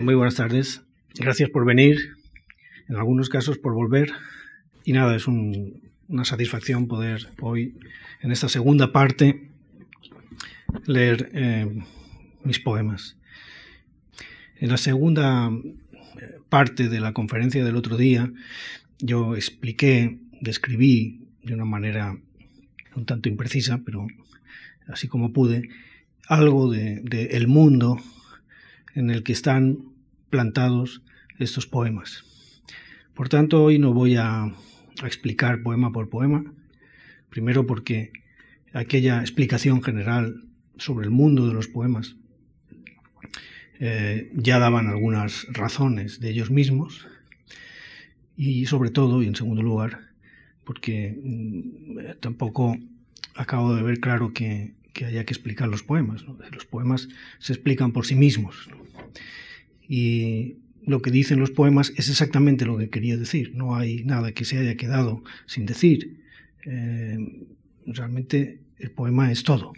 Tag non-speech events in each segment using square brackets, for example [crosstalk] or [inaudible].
Muy buenas tardes. Gracias por venir, en algunos casos por volver. Y nada, es una satisfacción poder hoy, en esta segunda parte, leer eh, mis poemas. En la segunda eh, parte de la conferencia del otro día, yo expliqué, describí de una manera un tanto imprecisa, pero así como pude, algo del de, el mundo en el que están plantados estos poemas. Por tanto, hoy no voy a, explicar poema por poema, primero porque aquella explicación general sobre el mundo de los poemas eh, ya daban algunas razones de ellos mismos y sobre todo, y en segundo lugar, porque mm, tampoco acabo de ver claro que, haya que explicar los poemas. Los poemas se explican por sí mismos. Y lo que dicen los poemas es exactamente lo que quería decir. No hay nada que se haya quedado sin decir. Eh, realmente el poema es todo.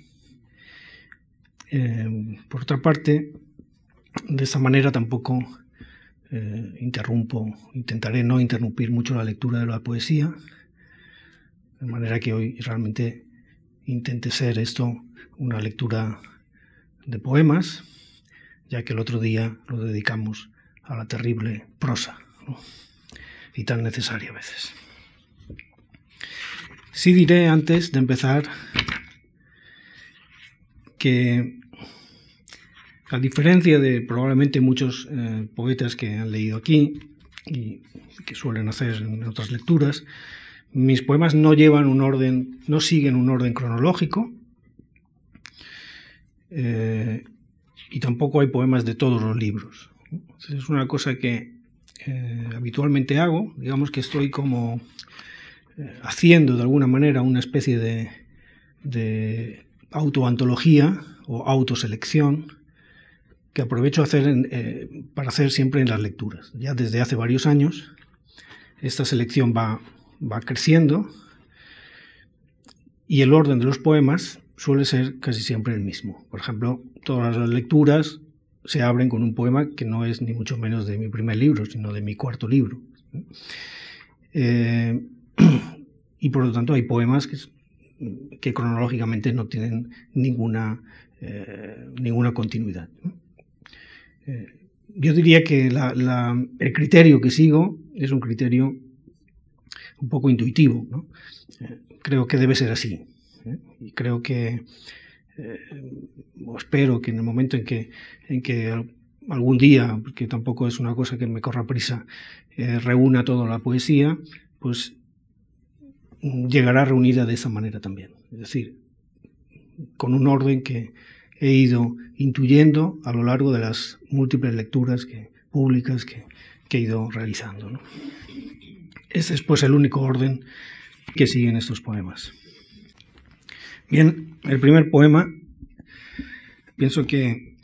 Eh, por otra parte, de esta manera tampoco eh, interrumpo, intentaré no interrumpir mucho la lectura de la poesía, de manera que hoy realmente intente ser esto una lectura de poemas ya que el otro día lo dedicamos a la terrible prosa, y tan necesaria a veces. Sí diré antes de empezar que a diferencia de probablemente muchos eh, poetas que han leído aquí y que suelen hacer en otras lecturas, mis poemas no llevan un orden, no siguen un orden cronológico. Eh, y tampoco hay poemas de todos los libros. Es una cosa que eh, habitualmente hago, digamos que estoy como eh, haciendo de alguna manera una especie de, de autoantología o autoselección que aprovecho hacer eh, para hacer siempre en las lecturas. Ya desde hace varios años esta selección va, va creciendo y el orden de los poemas suele ser casi siempre el mismo. Por ejemplo, todas las lecturas se abren con un poema que no es ni mucho menos de mi primer libro, sino de mi cuarto libro. Eh, [clears throat] y por lo tanto hay poemas que, cronológicamente no tienen ninguna, eh, ninguna continuidad. Eh, yo diría que el criterio que sigo es un criterio un poco intuitivo. creo que debe ser así. Y creo que, eh, o espero que en el momento en que, en que algún día, porque tampoco es una cosa que me corra prisa, eh, reúna toda la poesía, pues llegará reunida de esa manera también. Es decir, con un orden que he ido intuyendo a lo largo de las múltiples lecturas que, públicas que, he ido realizando. ¿no? Este es pues el único orden que siguen estos poemas. Bien, el primer poema pienso que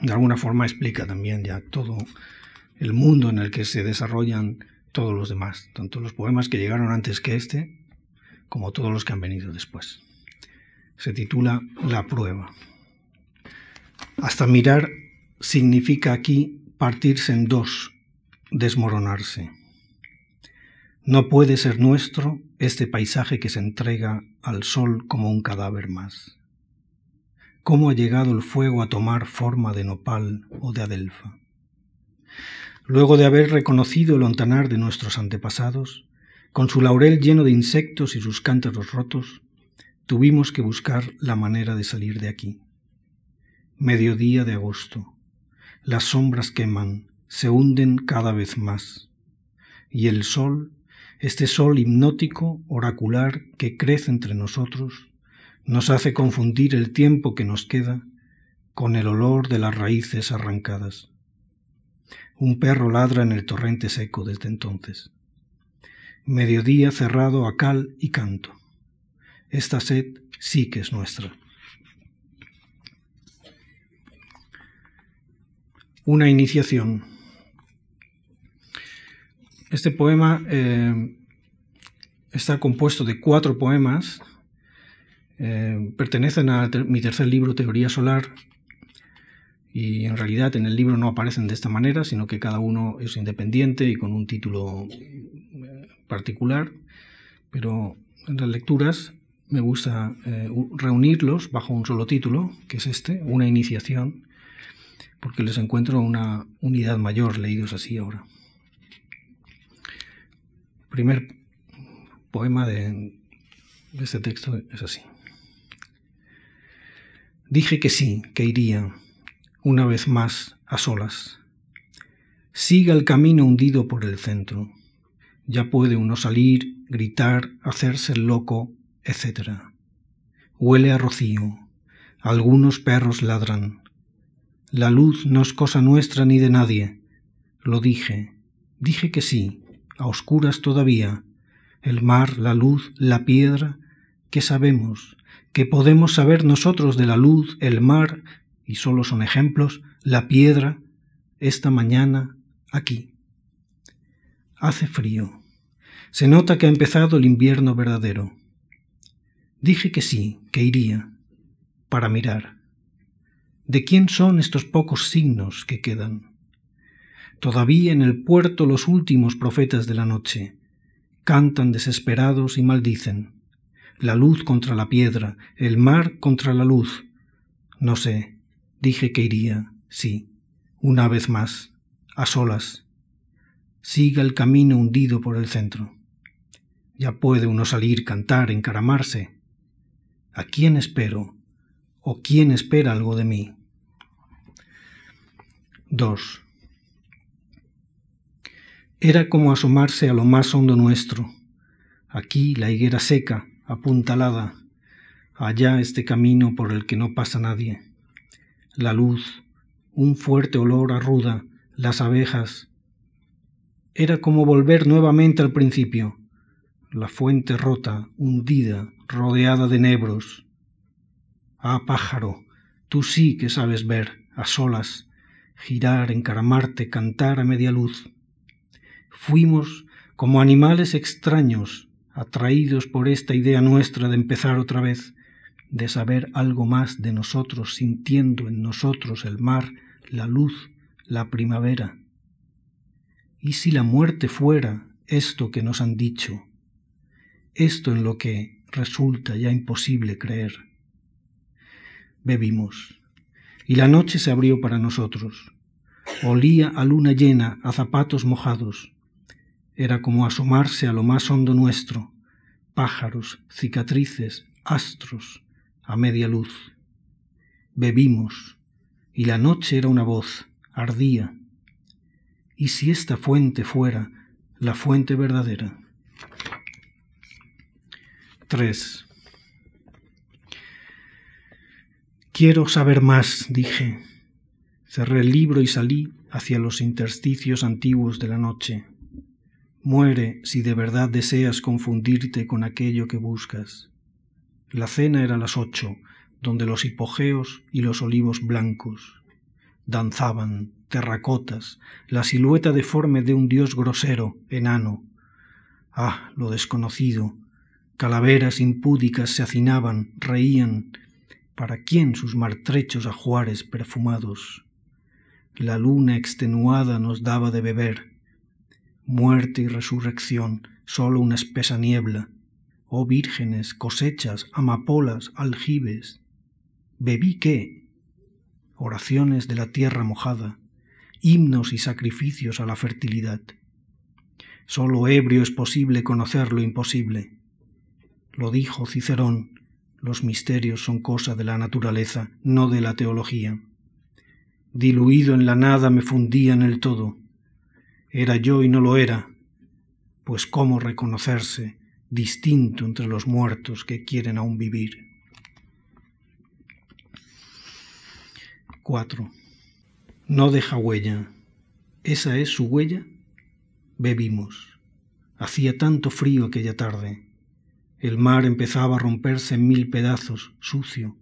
de alguna forma explica también ya todo el mundo en el que se desarrollan todos los demás, tanto los poemas que llegaron antes que este, como todos los que han venido después. Se titula La prueba. Hasta mirar significa aquí partirse en dos, desmoronarse. No puede ser nuestro este paisaje que se entrega al sol como un cadáver más. ¿Cómo ha llegado el fuego a tomar forma de nopal o de adelfa? Luego de haber reconocido el ontanar de nuestros antepasados, con su laurel lleno de insectos y sus cántaros rotos, tuvimos que buscar la manera de salir de aquí. Mediodía de agosto. Las sombras queman, se hunden cada vez más, y el sol este sol hipnótico, oracular, que crece entre nosotros, nos hace confundir el tiempo que nos queda con el olor de las raíces arrancadas. Un perro ladra en el torrente seco desde entonces. Mediodía cerrado a cal y canto. Esta sed sí que es nuestra. Una iniciación. Este poema eh, está compuesto de cuatro poemas, eh, pertenecen a mi tercer libro, Teoría Solar, y en realidad en el libro no aparecen de esta manera, sino que cada uno es independiente y con un título eh, particular, pero en las lecturas me gusta reunirlos bajo un solo título, que es este, una iniciación, porque les encuentro una unidad mayor leídos así ahora. Primer poema de, este texto es así. Dije que sí, que iría, una vez más, a solas. Siga el camino hundido por el centro. Ya puede uno salir, gritar, hacerse el loco, etc. Huele a rocío. Algunos perros ladran. La luz no es cosa nuestra ni de nadie. Lo dije. Dije que sí, a oscuras todavía. El mar, la luz, la piedra, ¿qué sabemos? ¿Qué podemos saber nosotros de la luz, el mar, y solo son ejemplos, la piedra, esta mañana, aquí? Hace frío. Se nota que ha empezado el invierno verdadero. Dije que sí, que iría, para mirar. ¿De quién son estos pocos signos que quedan? Todavía en el puerto los últimos profetas de la noche cantan desesperados y maldicen. La luz contra la piedra, el mar contra la luz. No sé, dije que iría, sí, una vez más, a solas. Siga el camino hundido por el centro. Ya puede uno salir, cantar, encaramarse, ¿A quién espero? ¿O quién espera algo de mí? 2. Era como asomarse a lo más hondo nuestro. Aquí la higuera seca, apuntalada, allá este camino por el que no pasa nadie. La luz, un fuerte olor a ruda, las abejas. Era como volver nuevamente al principio, la fuente rota, hundida, rodeada de nebros. Ah, pájaro, tú sí que sabes ver, a solas, girar, encaramarte, cantar a media luz. Fuimos como animales extraños, atraídos por esta idea nuestra de empezar otra vez, de saber algo más de nosotros, sintiendo en nosotros el mar, la luz, la primavera. ¿Y si la muerte fuera esto que nos han dicho? Esto en lo que resulta ya imposible creer. Bebimos, y la noche se abrió para nosotros. Olía a luna llena, a zapatos mojados. Era como asomarse a lo más hondo nuestro, pájaros, cicatrices, astros, a media luz. Bebimos, y la noche era una voz, ardía. ¿Y si esta fuente fuera la fuente verdadera? 3. Quiero saber más, dije. Cerré el libro y salí hacia los intersticios antiguos de la noche. Muere si de verdad deseas confundirte con aquello que buscas. La cena era a las ocho, donde los hipogeos y los olivos blancos danzaban, terracotas, la silueta deforme de un dios grosero, enano. Ah, lo desconocido, Calaveras impúdicas se hacinaban, reían. ¿Para quién sus martrechos ajuares perfumados? La luna extenuada nos daba de beber. Muerte y resurrección, sólo una espesa niebla. Oh vírgenes, cosechas, amapolas, aljibes. ¿Bebí qué? Oraciones de la tierra mojada, himnos y sacrificios a la fertilidad. Sólo ebrio es posible conocer lo imposible. Lo dijo Cicerón, los misterios son cosa de la naturaleza, no de la teología. Diluido en la nada me fundía en el todo. Era yo y no lo era, pues cómo reconocerse distinto entre los muertos que quieren aún vivir. 4. No deja huella. ¿Esa es su huella? Bebimos. Hacía tanto frío aquella tarde. El mar empezaba a romperse en mil pedazos, sucio.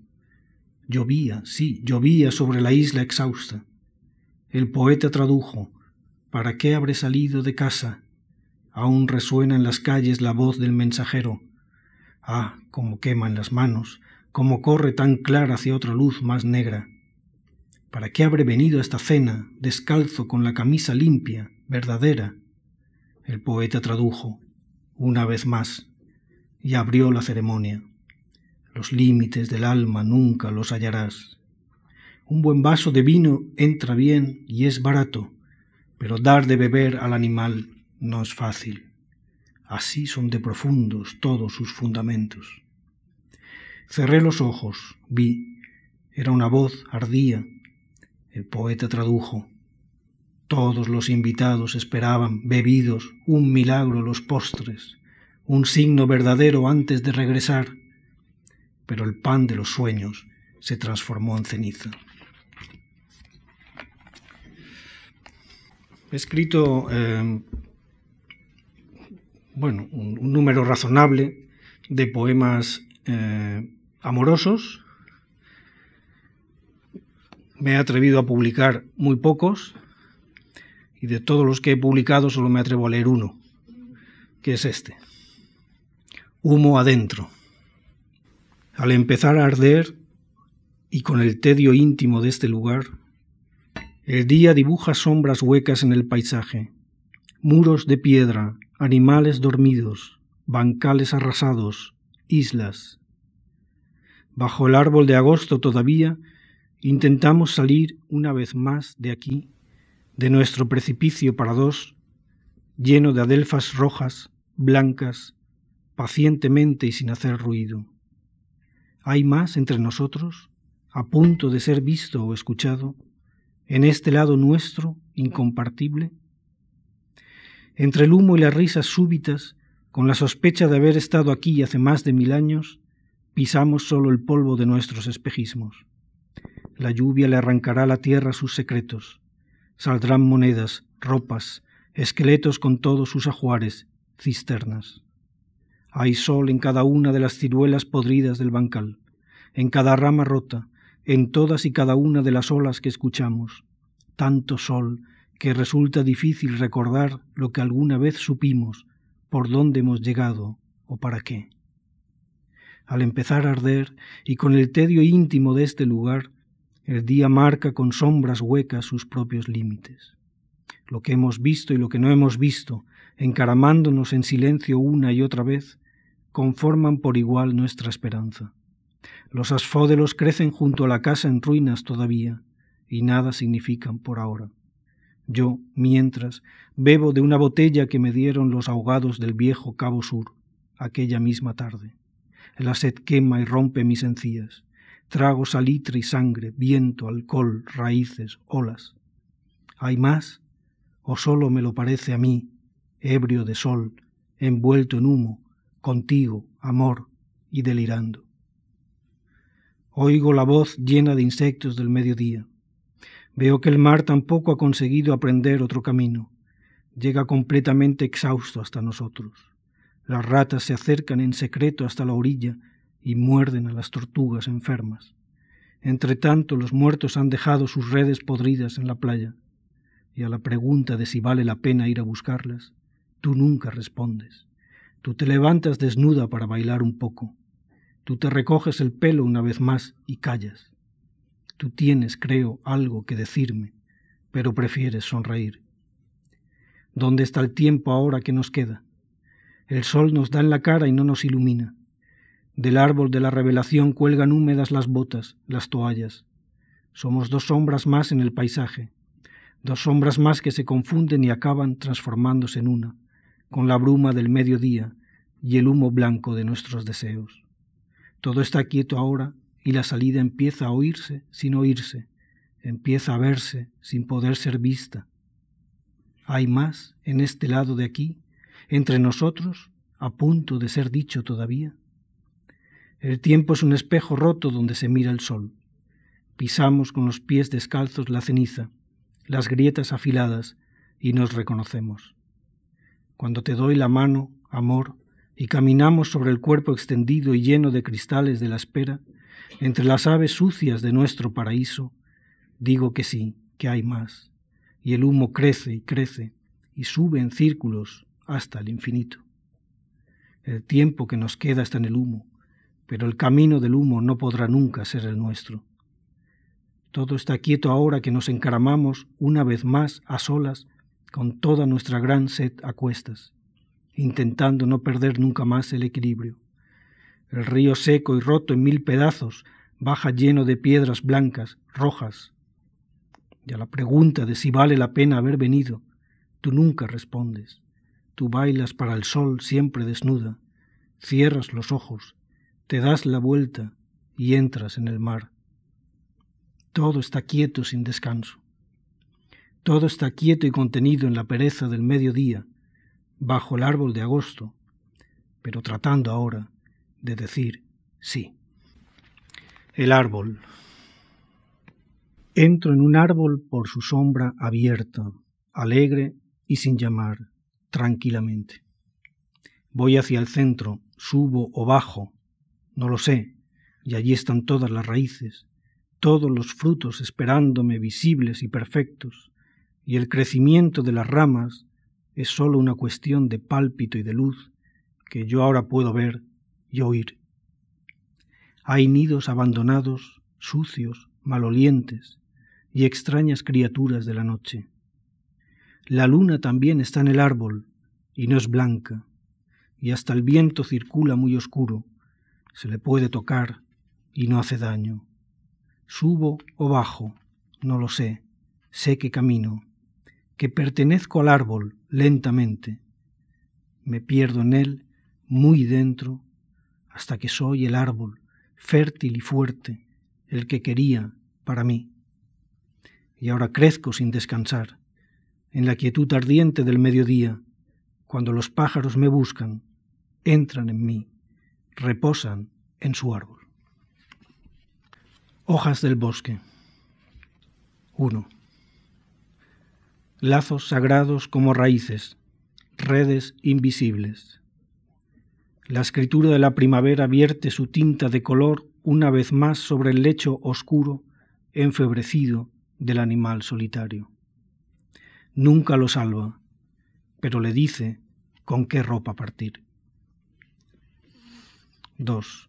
Llovía, sí, llovía sobre la isla exhausta. El poeta tradujo, ¿para qué habré salido de casa? Aún resuena en las calles la voz del mensajero. Ah, cómo quema en las manos, cómo corre tan clara hacia otra luz más negra. ¿Para qué habré venido a esta cena descalzo con la camisa limpia, verdadera? El poeta tradujo, una vez más, y abrió la ceremonia. Los límites del alma nunca los hallarás. Un buen vaso de vino entra bien y es barato, pero dar de beber al animal no es fácil. Así son de profundos todos sus fundamentos. Cerré los ojos, vi, era una voz ardía. El poeta tradujo. Todos los invitados esperaban, bebidos, un milagro los postres, un signo verdadero antes de regresar, pero el pan de los sueños se transformó en ceniza. He escrito, eh, bueno, un, número razonable de poemas eh, amorosos. Me he atrevido a publicar muy pocos y de todos los que he publicado solo me atrevo a leer uno, que es este. Humo adentro. Al empezar a arder y con el tedio íntimo de este lugar, el día dibuja sombras huecas en el paisaje, muros de piedra, animales dormidos, bancales arrasados, islas. Bajo el árbol de agosto todavía intentamos salir una vez más de aquí, de nuestro precipicio para dos, lleno de adelfas rojas, blancas, pacientemente y sin hacer ruido. ¿Hay más entre nosotros, a punto de ser visto o escuchado? En este lado nuestro, incompartible? Entre el humo y las risas súbitas, con la sospecha de haber estado aquí hace más de mil años, pisamos solo el polvo de nuestros espejismos. La lluvia le arrancará a la tierra sus secretos. Saldrán monedas, ropas, esqueletos con todos sus ajuares, cisternas. Hay sol en cada una de las ciruelas podridas del bancal, en cada rama rota, en todas y cada una de las olas que escuchamos, tanto sol que resulta difícil recordar lo que alguna vez supimos, por dónde hemos llegado o para qué. Al empezar a arder y con el tedio íntimo de este lugar, el día marca con sombras huecas sus propios límites. Lo que hemos visto y lo que no hemos visto, encaramándonos en silencio una y otra vez, conforman por igual nuestra esperanza. Los asfódelos crecen junto a la casa en ruinas todavía, y nada significan por ahora. Yo, mientras, bebo de una botella que me dieron los ahogados del viejo Cabo Sur, aquella misma tarde. La sed quema y rompe mis encías. Trago salitre y sangre, viento, alcohol, raíces, olas. ¿Hay más? ¿O solo me lo parece a mí, ebrio de sol, envuelto en humo, contigo, amor, y delirando? Oigo la voz llena de insectos del mediodía. Veo que el mar tampoco ha conseguido aprender otro camino. Llega completamente exhausto hasta nosotros. Las ratas se acercan en secreto hasta la orilla y muerden a las tortugas enfermas. Entre tanto, los muertos han dejado sus redes podridas en la playa, y a la pregunta de si vale la pena ir a buscarlas, tú nunca respondes. Tú te levantas desnuda para bailar un poco. Tú te recoges el pelo una vez más y callas. Tú tienes, creo, algo que decirme, pero prefieres sonreír. ¿Dónde está el tiempo ahora que nos queda? El sol nos da en la cara y no nos ilumina. Del árbol de la revelación cuelgan húmedas las botas, las toallas. Somos dos sombras más en el paisaje, dos sombras más que se confunden y acaban transformándose en una, con la bruma del mediodía y el humo blanco de nuestros deseos. Todo está quieto ahora y la salida empieza a oírse sin oírse, empieza a verse sin poder ser vista. ¿Hay más en este lado de aquí, entre nosotros, a punto de ser dicho todavía? El tiempo es un espejo roto donde se mira el sol. Pisamos con los pies descalzos la ceniza, las grietas afiladas, y nos reconocemos. Cuando te doy la mano, amor, y caminamos sobre el cuerpo extendido y lleno de cristales de la espera, entre las aves sucias de nuestro paraíso, digo que sí, que hay más, y el humo crece y crece y sube en círculos hasta el infinito. El tiempo que nos queda está en el humo, pero el camino del humo no podrá nunca ser el nuestro. Todo está quieto ahora que nos encaramamos una vez más a solas con toda nuestra gran sed a cuestas, intentando no perder nunca más el equilibrio. El río seco y roto en mil pedazos baja lleno de piedras blancas, rojas. Y a la pregunta de si vale la pena haber venido, tú nunca respondes. Tú bailas para el sol siempre desnuda, cierras los ojos, te das la vuelta y entras en el mar. Todo está quieto sin descanso. Todo está quieto y contenido en la pereza del mediodía, bajo el árbol de agosto, pero tratando ahora de decir sí. El árbol. Entro en un árbol por su sombra abierta, alegre y sin llamar, tranquilamente. Voy hacia el centro, subo o bajo, no lo sé, y allí están todas las raíces, todos los frutos esperándome visibles y perfectos, y el crecimiento de las ramas es sólo una cuestión de pálpito y de luz que yo ahora puedo ver y oír. Hay nidos abandonados, sucios, malolientes y extrañas criaturas de la noche. La luna también está en el árbol y no es blanca, y hasta el viento circula muy oscuro, se le puede tocar y no hace daño. Subo o bajo, no lo sé, sé que camino, que pertenezco al árbol lentamente. Me pierdo en él muy dentro hasta que soy el árbol fértil y fuerte, el que quería para mí. Y ahora crezco sin descansar, en la quietud ardiente del mediodía, cuando los pájaros me buscan, entran en mí, reposan en su árbol. Hojas del bosque. 1. Lazos sagrados como raíces, redes invisibles. La escritura de la primavera vierte su tinta de color una vez más sobre el lecho oscuro, enfebrecido del animal solitario. Nunca lo salva, pero le dice con qué ropa partir. 2.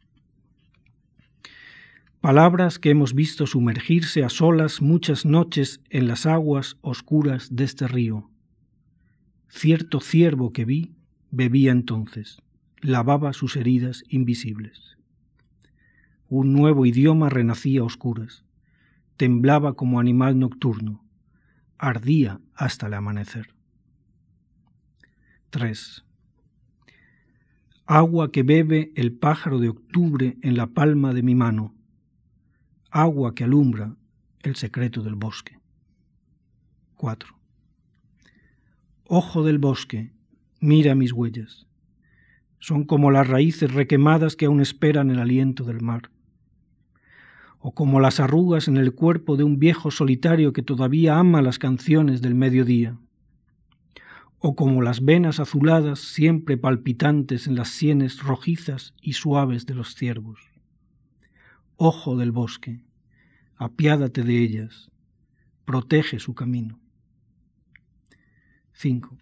Palabras que hemos visto sumergirse a solas muchas noches en las aguas oscuras de este río. Cierto ciervo que vi bebía entonces, lavaba sus heridas invisibles. Un nuevo idioma renacía a oscuras, temblaba como animal nocturno, ardía hasta el amanecer. 3. Agua que bebe el pájaro de octubre en la palma de mi mano, agua que alumbra el secreto del bosque. 4. Ojo del bosque, mira mis huellas. Son como las raíces requemadas que aún esperan el aliento del mar, o como las arrugas en el cuerpo de un viejo solitario que todavía ama las canciones del mediodía, o como las venas azuladas siempre palpitantes en las sienes rojizas y suaves de los ciervos ojo del bosque, apiádate de ellas, protege su camino. 5.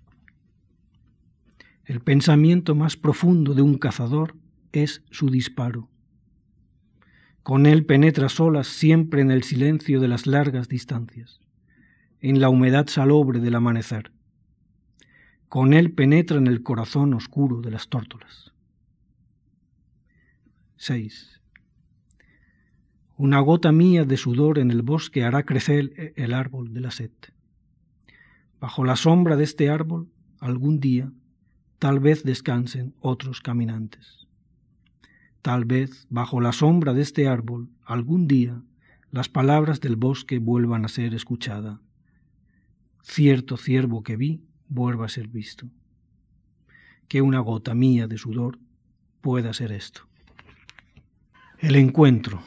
El pensamiento más profundo de un cazador es su disparo. Con él penetra solas siempre en el silencio de las largas distancias, en la humedad salobre del amanecer. Con él penetra en el corazón oscuro de las tórtolas. 6. Una gota mía de sudor en el bosque hará crecer el árbol de la sed. Bajo la sombra de este árbol, algún día, tal vez descansen otros caminantes. Tal vez, bajo la sombra de este árbol, algún día, las palabras del bosque vuelvan a ser escuchadas. Cierto ciervo que vi vuelva a ser visto. Que una gota mía de sudor pueda ser esto. El encuentro.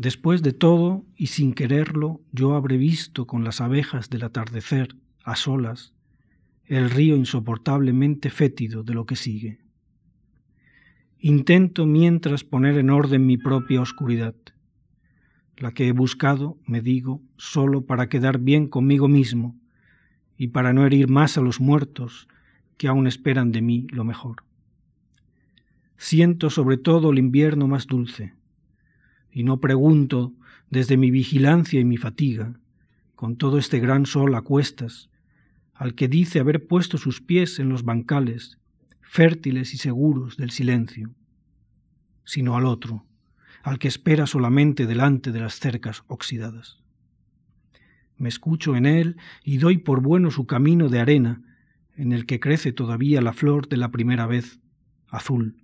Después de todo, y sin quererlo, yo habré visto con las abejas del atardecer, a solas, el río insoportablemente fétido de lo que sigue. Intento mientras poner en orden mi propia oscuridad, la que he buscado, me digo, solo para quedar bien conmigo mismo y para no herir más a los muertos que aún esperan de mí lo mejor. Siento sobre todo el invierno más dulce, y no pregunto desde mi vigilancia y mi fatiga, con todo este gran sol a cuestas, al que dice haber puesto sus pies en los bancales, fértiles y seguros del silencio, sino al otro, al que espera solamente delante de las cercas oxidadas. Me escucho en él y doy por bueno su camino de arena, en el que crece todavía la flor de la primera vez, azul.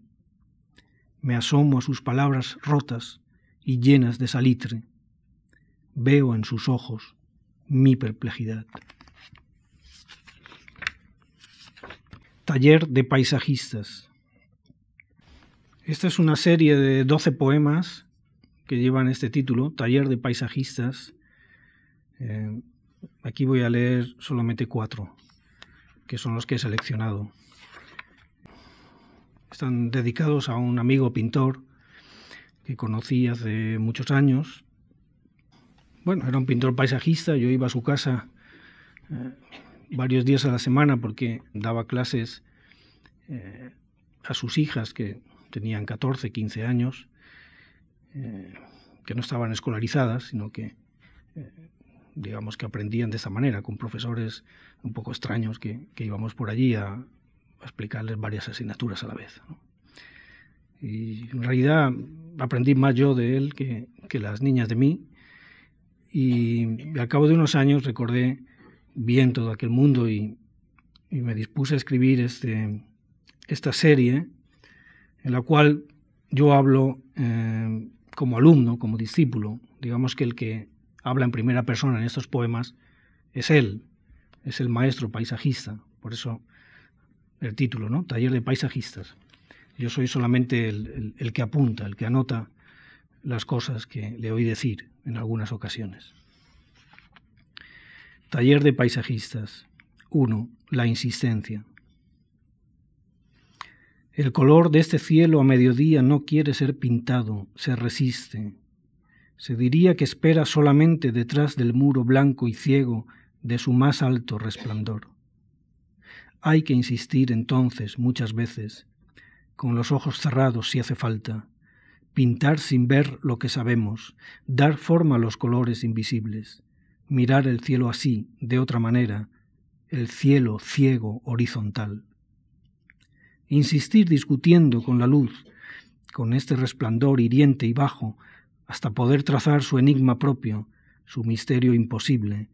Me asomo a sus palabras rotas y llenas de salitre. Veo en sus ojos mi perplejidad. Taller de paisajistas. Esta es una serie de 12 poemas que llevan este título, Taller de Paisajistas. Eh, aquí voy a leer solamente cuatro, que son los que he seleccionado. Están dedicados a un amigo pintor que conocí hace muchos años. Bueno, era un pintor paisajista, yo iba a su casa eh, varios días a la semana porque daba clases eh, a sus hijas que tenían 14, 15 años, eh, que no estaban escolarizadas, sino que, eh, digamos, que aprendían de esa manera, con profesores un poco extraños que, íbamos por allí a, explicarles varias asignaturas a la vez. Y en realidad aprendí más yo de él que, las niñas de mí, y al cabo de unos años recordé bien todo aquel mundo y, y me dispuse a escribir este, esta serie en la cual yo hablo eh, como alumno, como discípulo. Digamos que el que habla en primera persona en estos poemas es él, es el maestro paisajista. Por eso el título, ¿no? Taller de paisajistas. Yo soy solamente el, que apunta, el que anota las cosas que le oí decir en algunas ocasiones. Taller de paisajistas. 1. La insistencia. El color de este cielo a mediodía no quiere ser pintado, se resiste. Se diría que espera solamente detrás del muro blanco y ciego de su más alto resplandor. Hay que insistir entonces muchas veces, con los ojos cerrados si hace falta, pintar sin ver lo que sabemos, dar forma a los colores invisibles, mirar el cielo así, de otra manera, el cielo ciego horizontal. Insistir discutiendo con la luz, con este resplandor hiriente y bajo, hasta poder trazar su enigma propio, su misterio imposible,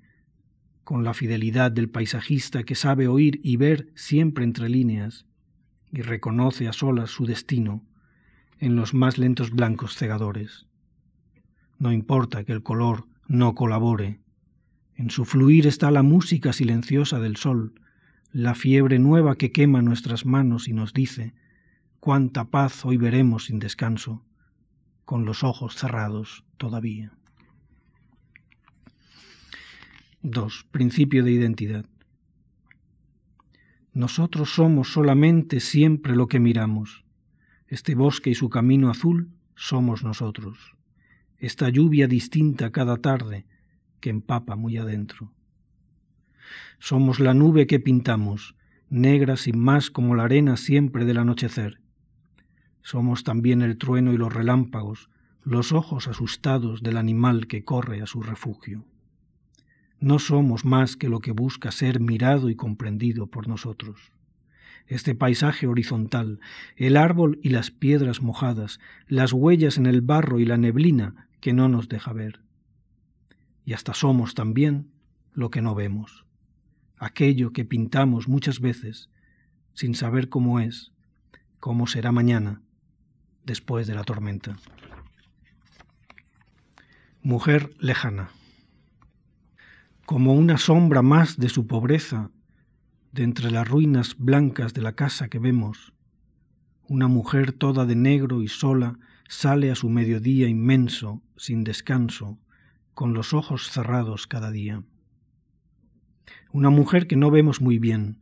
con la fidelidad del paisajista que sabe oír y ver siempre entre líneas, y reconoce a solas su destino en los más lentos blancos cegadores. No importa que el color no colabore, en su fluir está la música silenciosa del sol, la fiebre nueva que quema nuestras manos y nos dice, cuánta paz hoy veremos sin descanso, con los ojos cerrados todavía. 2. Principio de identidad. Nosotros somos solamente siempre lo que miramos. Este bosque y su camino azul somos nosotros. Esta lluvia distinta cada tarde que empapa muy adentro. Somos la nube que pintamos, negra sin más como la arena siempre del anochecer. Somos también el trueno y los relámpagos, los ojos asustados del animal que corre a su refugio. No somos más que lo que busca ser mirado y comprendido por nosotros. Este paisaje horizontal, el árbol y las piedras mojadas, las huellas en el barro y la neblina que no nos deja ver. Y hasta somos también lo que no vemos aquello que pintamos muchas veces sin saber cómo es, cómo será mañana, después de la tormenta. Mujer lejana. Como una sombra más de su pobreza, de entre las ruinas blancas de la casa que vemos, una mujer toda de negro y sola sale a su mediodía inmenso, sin descanso, con los ojos cerrados cada día. Una mujer que no vemos muy bien,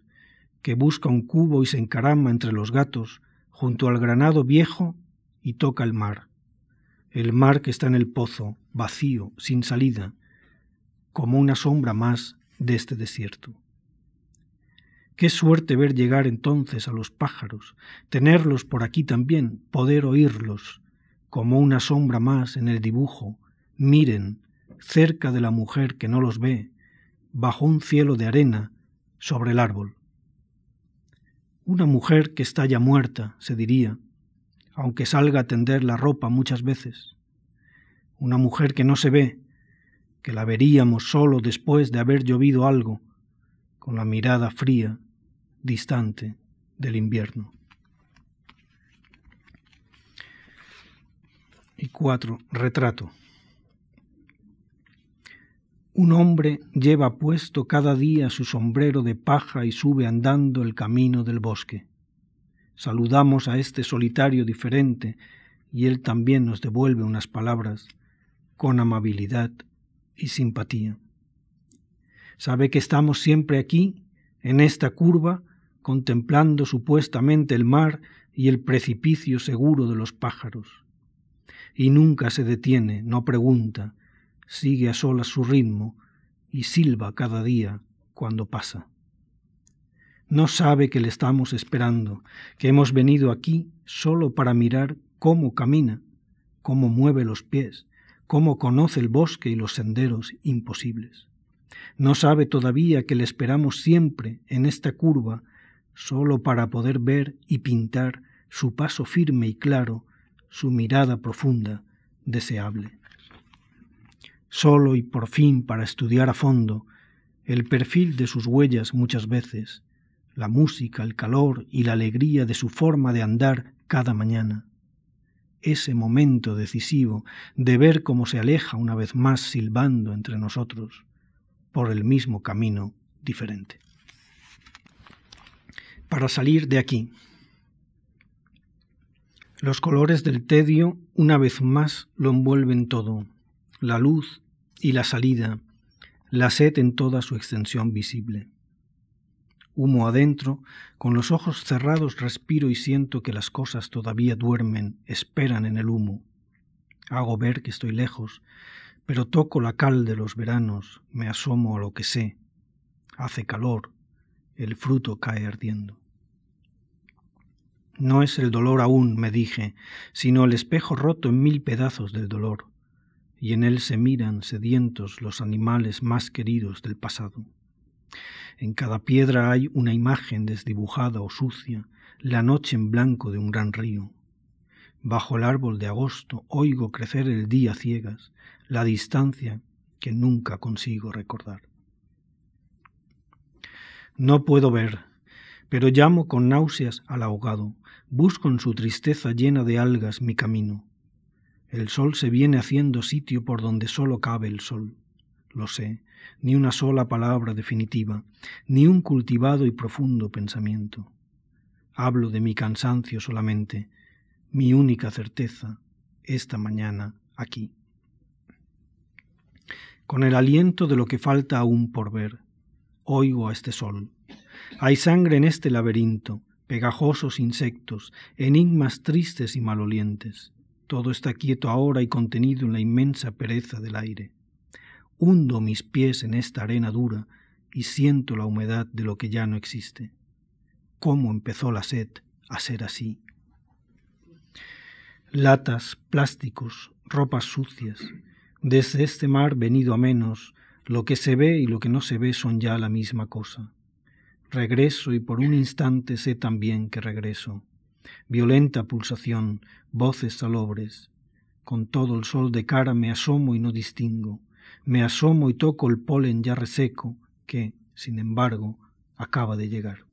que busca un cubo y se encarama entre los gatos, junto al granado viejo, y toca el mar. El mar que está en el pozo, vacío, sin salida, como una sombra más de este desierto. Qué suerte ver llegar entonces a los pájaros, tenerlos por aquí también, poder oírlos, como una sombra más en el dibujo, miren, cerca de la mujer que no los ve, bajo un cielo de arena, sobre el árbol. Una mujer que está ya muerta, se diría, aunque salga a tender la ropa muchas veces. Una mujer que no se ve, que la veríamos solo después de haber llovido algo, con la mirada fría, distante del invierno. Y cuatro, retrato. Un hombre lleva puesto cada día su sombrero de paja y sube andando el camino del bosque. Saludamos a este solitario diferente y él también nos devuelve unas palabras con amabilidad y simpatía. Sabe que estamos siempre aquí, en esta curva, contemplando supuestamente el mar y el precipicio seguro de los pájaros y nunca se detiene, no pregunta, sigue a solas su ritmo y silba cada día cuando pasa. No sabe que le estamos esperando, que hemos venido aquí solo para mirar cómo camina, cómo mueve los pies, cómo conoce el bosque y los senderos imposibles. No sabe todavía que le esperamos siempre en esta curva, solo para poder ver y pintar su paso firme y claro su mirada profunda, deseable. Solo y por fin para estudiar a fondo el perfil de sus huellas muchas veces, la música, el calor y la alegría de su forma de andar cada mañana. Ese momento decisivo de ver cómo se aleja una vez más silbando entre nosotros por el mismo camino diferente. Para salir de aquí, los colores del tedio una vez más lo envuelven todo, la luz y la salida, la sed en toda su extensión visible. Humo adentro, con los ojos cerrados respiro y siento que las cosas todavía duermen, esperan en el humo. Hago ver que estoy lejos, pero toco la cal de los veranos, me asomo a lo que sé. Hace calor, el fruto cae ardiendo. No es el dolor aún, me dije, sino el espejo roto en mil pedazos del dolor, y en él se miran sedientos los animales más queridos del pasado. En cada piedra hay una imagen desdibujada o sucia, la noche en blanco de un gran río. Bajo el árbol de agosto oigo crecer el día ciegas, la distancia que nunca consigo recordar. No puedo ver, pero llamo con náuseas al ahogado, busco en su tristeza llena de algas mi camino. El sol se viene haciendo sitio por donde solo cabe el sol. Lo sé, ni una sola palabra definitiva, ni un cultivado y profundo pensamiento. Hablo de mi cansancio solamente, mi única certeza, esta mañana aquí. Con el aliento de lo que falta aún por ver, oigo a este sol. Hay sangre en este laberinto, pegajosos insectos, enigmas tristes y malolientes. Todo está quieto ahora y contenido en la inmensa pereza del aire. Hundo mis pies en esta arena dura y siento la humedad de lo que ya no existe. ¿Cómo empezó la sed a ser así? Latas, plásticos, ropas sucias. Desde este mar venido a menos, lo que se ve y lo que no se ve son ya la misma cosa. Regreso y por un instante sé también que regreso. Violenta pulsación, voces salobres. Con todo el sol de cara me asomo y no distingo. Me asomo y toco el polen ya reseco que, sin embargo, acaba de llegar.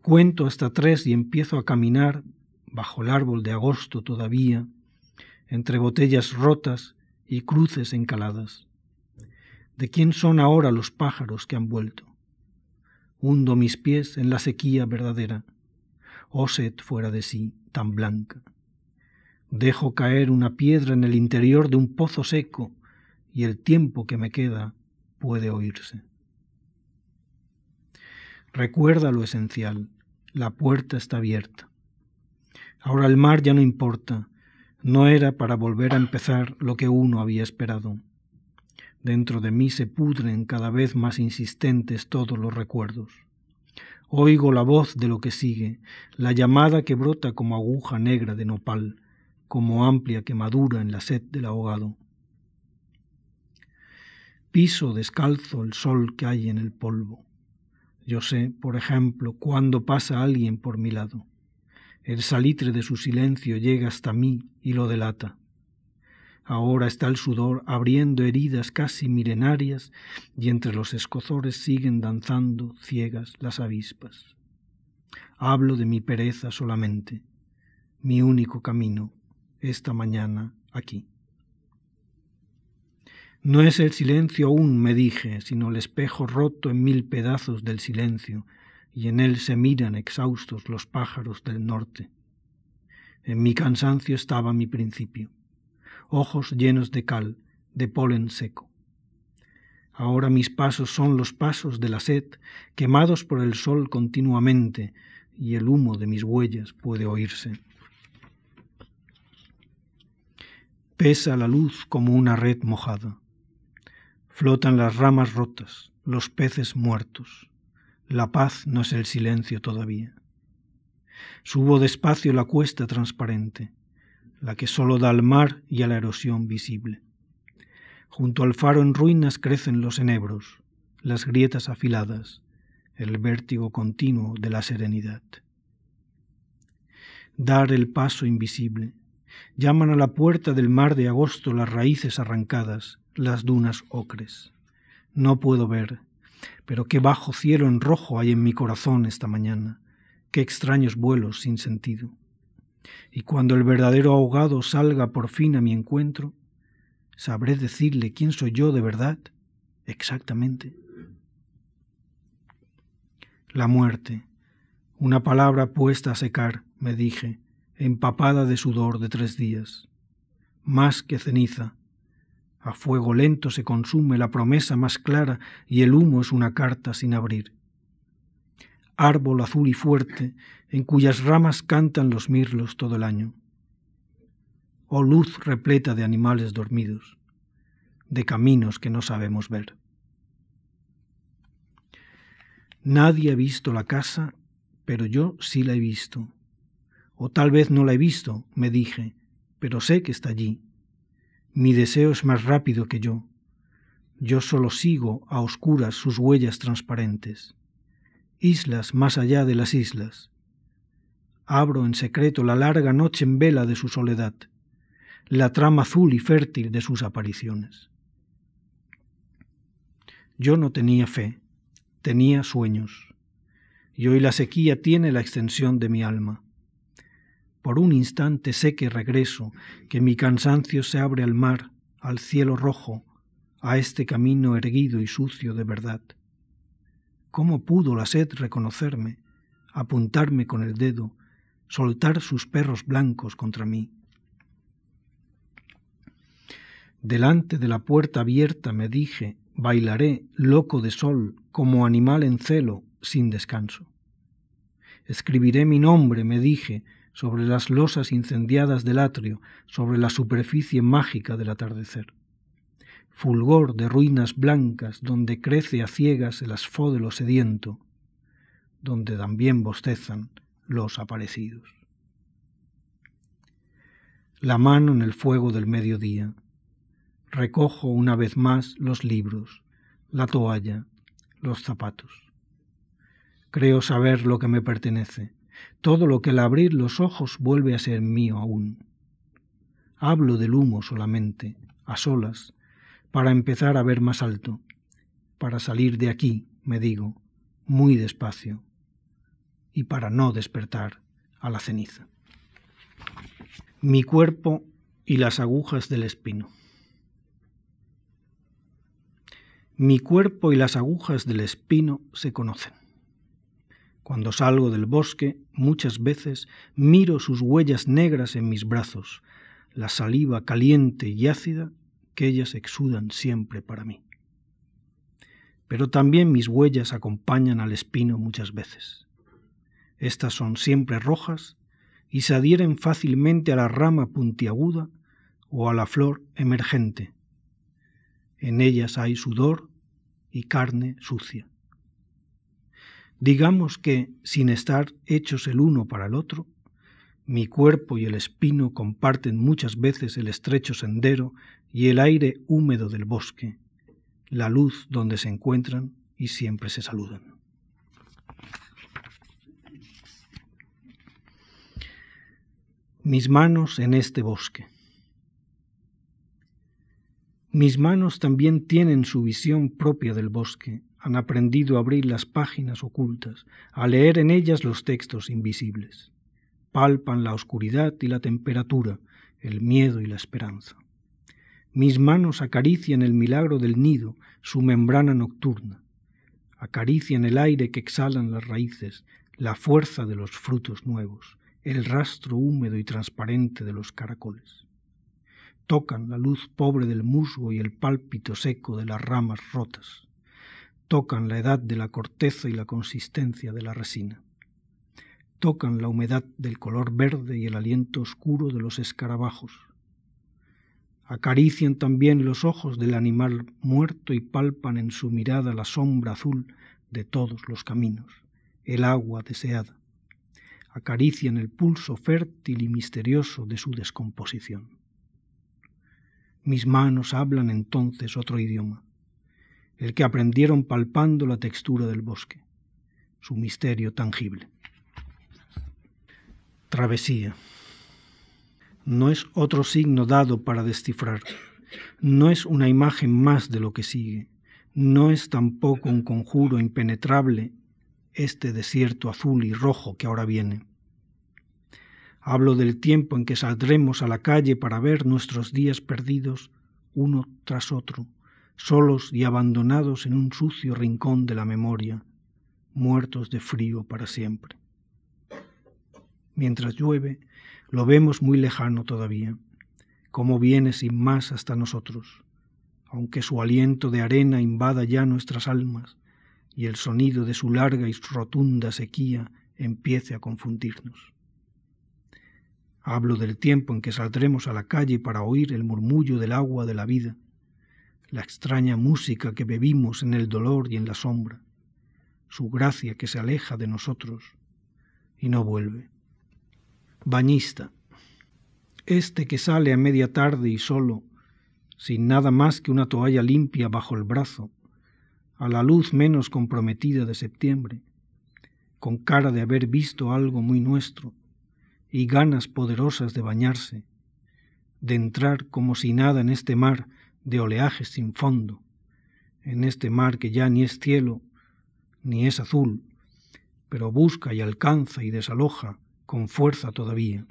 Cuento hasta tres y empiezo a caminar bajo el árbol de agosto todavía, entre botellas rotas y cruces encaladas. ¿De quién son ahora los pájaros que han vuelto? hundo mis pies en la sequía verdadera, sed fuera de sí tan blanca. Dejo caer una piedra en el interior de un pozo seco y el tiempo que me queda puede oírse. Recuerda lo esencial, la puerta está abierta. Ahora el mar ya no importa, no era para volver a empezar lo que uno había esperado. Dentro de mí se pudren cada vez más insistentes todos los recuerdos. Oigo la voz de lo que sigue, la llamada que brota como aguja negra de nopal, como amplia quemadura en la sed del ahogado. Piso descalzo el sol que hay en el polvo. Yo sé, por ejemplo, cuando pasa alguien por mi lado. El salitre de su silencio llega hasta mí y lo delata. Ahora está el sudor abriendo heridas casi milenarias y entre los escozores siguen danzando ciegas las avispas. Hablo de mi pereza solamente, mi único camino, esta mañana aquí. No es el silencio aún, me dije, sino el espejo roto en mil pedazos del silencio, y en él se miran exhaustos los pájaros del norte. En mi cansancio estaba mi principio, ojos llenos de cal, de polen seco. Ahora mis pasos son los pasos de la sed, quemados por el sol continuamente, y el humo de mis huellas puede oírse. Pesa la luz como una red mojada. Flotan las ramas rotas, los peces muertos. La paz no es el silencio todavía. Subo despacio la cuesta transparente, la que sólo da al mar y a la erosión visible. Junto al faro en ruinas crecen los enebros, las grietas afiladas, el vértigo continuo de la serenidad. Dar el paso invisible, Llaman a la puerta del mar de agosto las raíces arrancadas, las dunas ocres. No puedo ver, pero qué bajo cielo en rojo hay en mi corazón esta mañana, qué extraños vuelos sin sentido. Y cuando el verdadero ahogado salga por fin a mi encuentro, ¿sabré decirle quién soy yo de verdad? Exactamente. La muerte, una palabra puesta a secar, me dije, empapada de sudor de tres días. Más que ceniza, a fuego lento se consume la promesa más clara y el humo es una carta sin abrir. Árbol azul y fuerte, en cuyas ramas cantan los mirlos todo el año. Oh luz repleta de animales dormidos, de caminos que no sabemos ver. Nadie ha visto la casa, pero yo sí la he visto o tal vez no la he visto, me dije, pero sé que está allí. Mi deseo es más rápido que yo. Yo solo sigo a oscuras sus huellas transparentes. Islas más allá de las islas. Abro en secreto la larga noche en vela de su soledad, la trama azul y fértil de sus apariciones. Yo no tenía fe, tenía sueños, y hoy la sequía tiene la extensión de mi alma. Por un instante sé que regreso, que mi cansancio se abre al mar, al cielo rojo, a este camino erguido y sucio de verdad. ¿Cómo pudo la sed reconocerme, apuntarme con el dedo, soltar sus perros blancos contra mí? Delante de la puerta abierta me dije, bailaré, loco de sol, como animal en celo, sin descanso. Escribiré mi nombre, me dije, sobre las losas incendiadas del atrio, sobre la superficie mágica del atardecer. Fulgor de ruinas blancas donde crece a ciegas el asfódelo sediento, donde también bostezan los aparecidos. La mano en el fuego del mediodía. Recojo una vez más los libros, la toalla, los zapatos. Creo saber lo que me pertenece todo lo que al abrir los ojos vuelve a ser mío aún. Hablo del humo solamente, a solas, para empezar a ver más alto, para salir de aquí, me digo, muy despacio, y para no despertar a la ceniza. Mi cuerpo y las agujas del espino. Mi cuerpo y las agujas del espino se conocen. Cuando salgo del bosque, muchas veces miro sus huellas negras en mis brazos, la saliva caliente y ácida que ellas exudan siempre para mí. Pero también mis huellas acompañan al espino muchas veces. Estas son siempre rojas y se adhieren fácilmente a la rama puntiaguda o a la flor emergente. En ellas hay sudor y carne sucia. Digamos que, sin estar hechos el uno para el otro, Mi cuerpo y el espino comparten muchas veces el estrecho sendero y el aire húmedo del bosque, la luz donde se encuentran y siempre se saludan. Mis manos en este bosque. Mis manos también tienen su visión propia del bosque, han aprendido a abrir las páginas ocultas, a leer en ellas los textos invisibles. Palpan la oscuridad y la temperatura, el miedo y la esperanza. Mis manos acarician el milagro del nido, su membrana nocturna. Acarician el aire que exhalan las raíces, la fuerza de los frutos nuevos el rastro húmedo y transparente de los caracoles. Tocan la luz pobre del musgo y el pálpito seco de las ramas rotas. Tocan la edad de la corteza y la consistencia de la resina. Tocan la humedad del color verde y el aliento oscuro de los escarabajos. Acarician también los ojos del animal muerto y palpan en su mirada la sombra azul de todos los caminos, el agua deseada acarician el pulso fértil y misterioso de su descomposición. Mis manos hablan entonces otro idioma, el que aprendieron palpando la textura del bosque, su misterio tangible. Travesía. No es otro signo dado para descifrar, no es una imagen más de lo que sigue, no es tampoco un conjuro impenetrable este desierto azul y rojo que ahora viene. Hablo del tiempo en que saldremos a la calle para ver nuestros días perdidos uno tras otro, solos y abandonados en un sucio rincón de la memoria, muertos de frío para siempre. Mientras llueve, lo vemos muy lejano todavía, como viene sin más hasta nosotros, aunque su aliento de arena invada ya nuestras almas y el sonido de su larga y rotunda sequía empiece a confundirnos. Hablo del tiempo en que saldremos a la calle para oír el murmullo del agua de la vida, la extraña música que bebimos en el dolor y en la sombra, su gracia que se aleja de nosotros y no vuelve. Bañista, este que sale a media tarde y solo, sin nada más que una toalla limpia bajo el brazo, a la luz menos comprometida de septiembre, con cara de haber visto algo muy nuestro y ganas poderosas de bañarse, de entrar como si nada en este mar de oleajes sin fondo, en este mar que ya ni es cielo ni es azul, pero busca y alcanza y desaloja con fuerza todavía.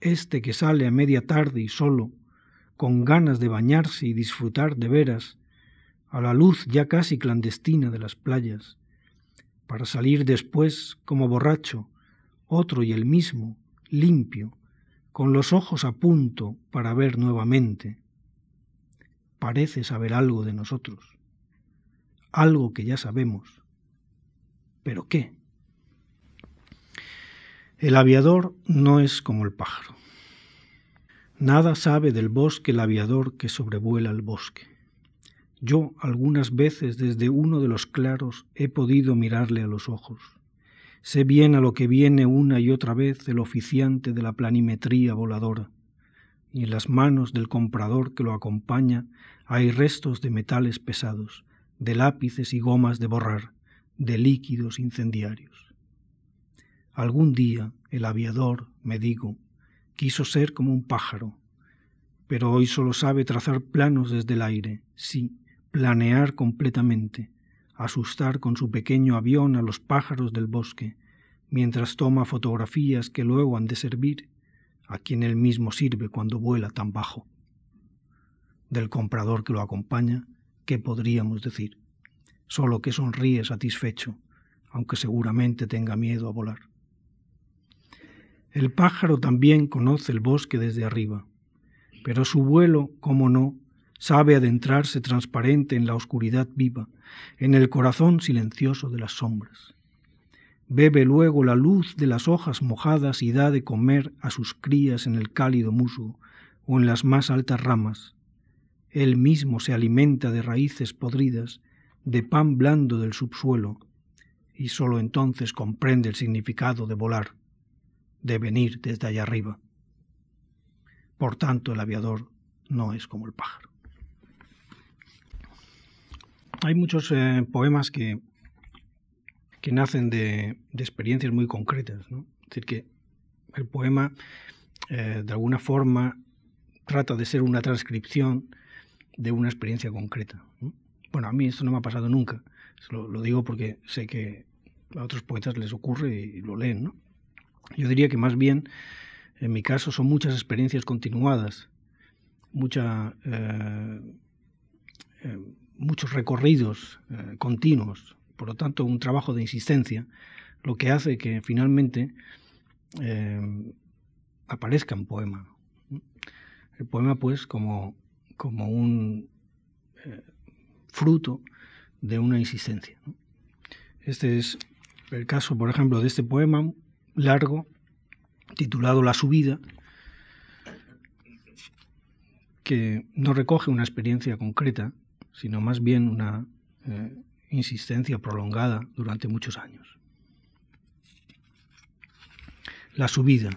Este que sale a media tarde y solo, con ganas de bañarse y disfrutar de veras a la luz ya casi clandestina de las playas, para salir después como borracho, otro y el mismo, limpio, con los ojos a punto para ver nuevamente. Parece saber algo de nosotros, algo que ya sabemos. ¿Pero qué? El aviador no es como el pájaro. Nada sabe del bosque el aviador que sobrevuela el bosque. Yo algunas veces desde uno de los claros he podido mirarle a los ojos. Sé bien a lo que viene una y otra vez el oficiante de la planimetría voladora, y en las manos del comprador que lo acompaña hay restos de metales pesados, de lápices y gomas de borrar, de líquidos incendiarios. Algún día el aviador, me digo, quiso ser como un pájaro, pero hoy solo sabe trazar planos desde el aire, sí, planear completamente, asustar con su pequeño avión a los pájaros del bosque, mientras toma fotografías que luego han de servir a quien él mismo sirve cuando vuela tan bajo. Del comprador que lo acompaña, ¿qué podríamos decir? Solo que sonríe satisfecho, aunque seguramente tenga miedo a volar. El pájaro también conoce el bosque desde arriba, pero su vuelo, como no, sabe adentrarse transparente en la oscuridad viva, en el corazón silencioso de las sombras. Bebe luego la luz de las hojas mojadas y da de comer a sus crías en el cálido musgo o en las más altas ramas. Él mismo se alimenta de raíces podridas, de pan blando del subsuelo, y sólo entonces comprende el significado de volar, de venir desde allá arriba. Por tanto, el aviador no es como el pájaro. Hay muchos eh, poemas que, que nacen de, experiencias muy concretas. ¿no? Es decir, que el poema, eh, de alguna forma, trata de ser una transcripción de una experiencia concreta. Bueno, a mí esto no me ha pasado nunca. Lo, digo porque sé que a otros poetas les ocurre y lo leen. Yo diría que más bien, en mi caso, son muchas experiencias continuadas, mucha, eh, eh, muchos recorridos continuos, por lo tanto, un trabajo de insistencia, lo que hace que finalmente aparezca un poema. El poema, pues, como, como un fruto de una insistencia. Este es el caso, por ejemplo, de este poema largo titulado La subida, que no recoge una experiencia concreta, sino más bien una eh, insistencia prolongada durante muchos años. La subida.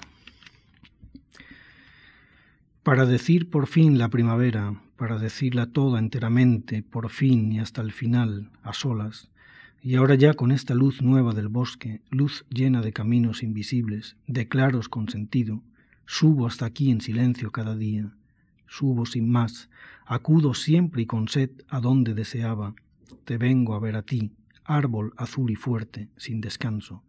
Para decir por fin la primavera, para decirla toda enteramente, por fin y hasta el final, a solas, y ahora ya con esta luz nueva del bosque, luz llena de caminos invisibles, de claros con sentido, subo hasta aquí en silencio cada día, subo sin más, acudo siempre y con sed a donde deseaba, te vengo a ver a ti, árbol azul y fuerte, sin descanso,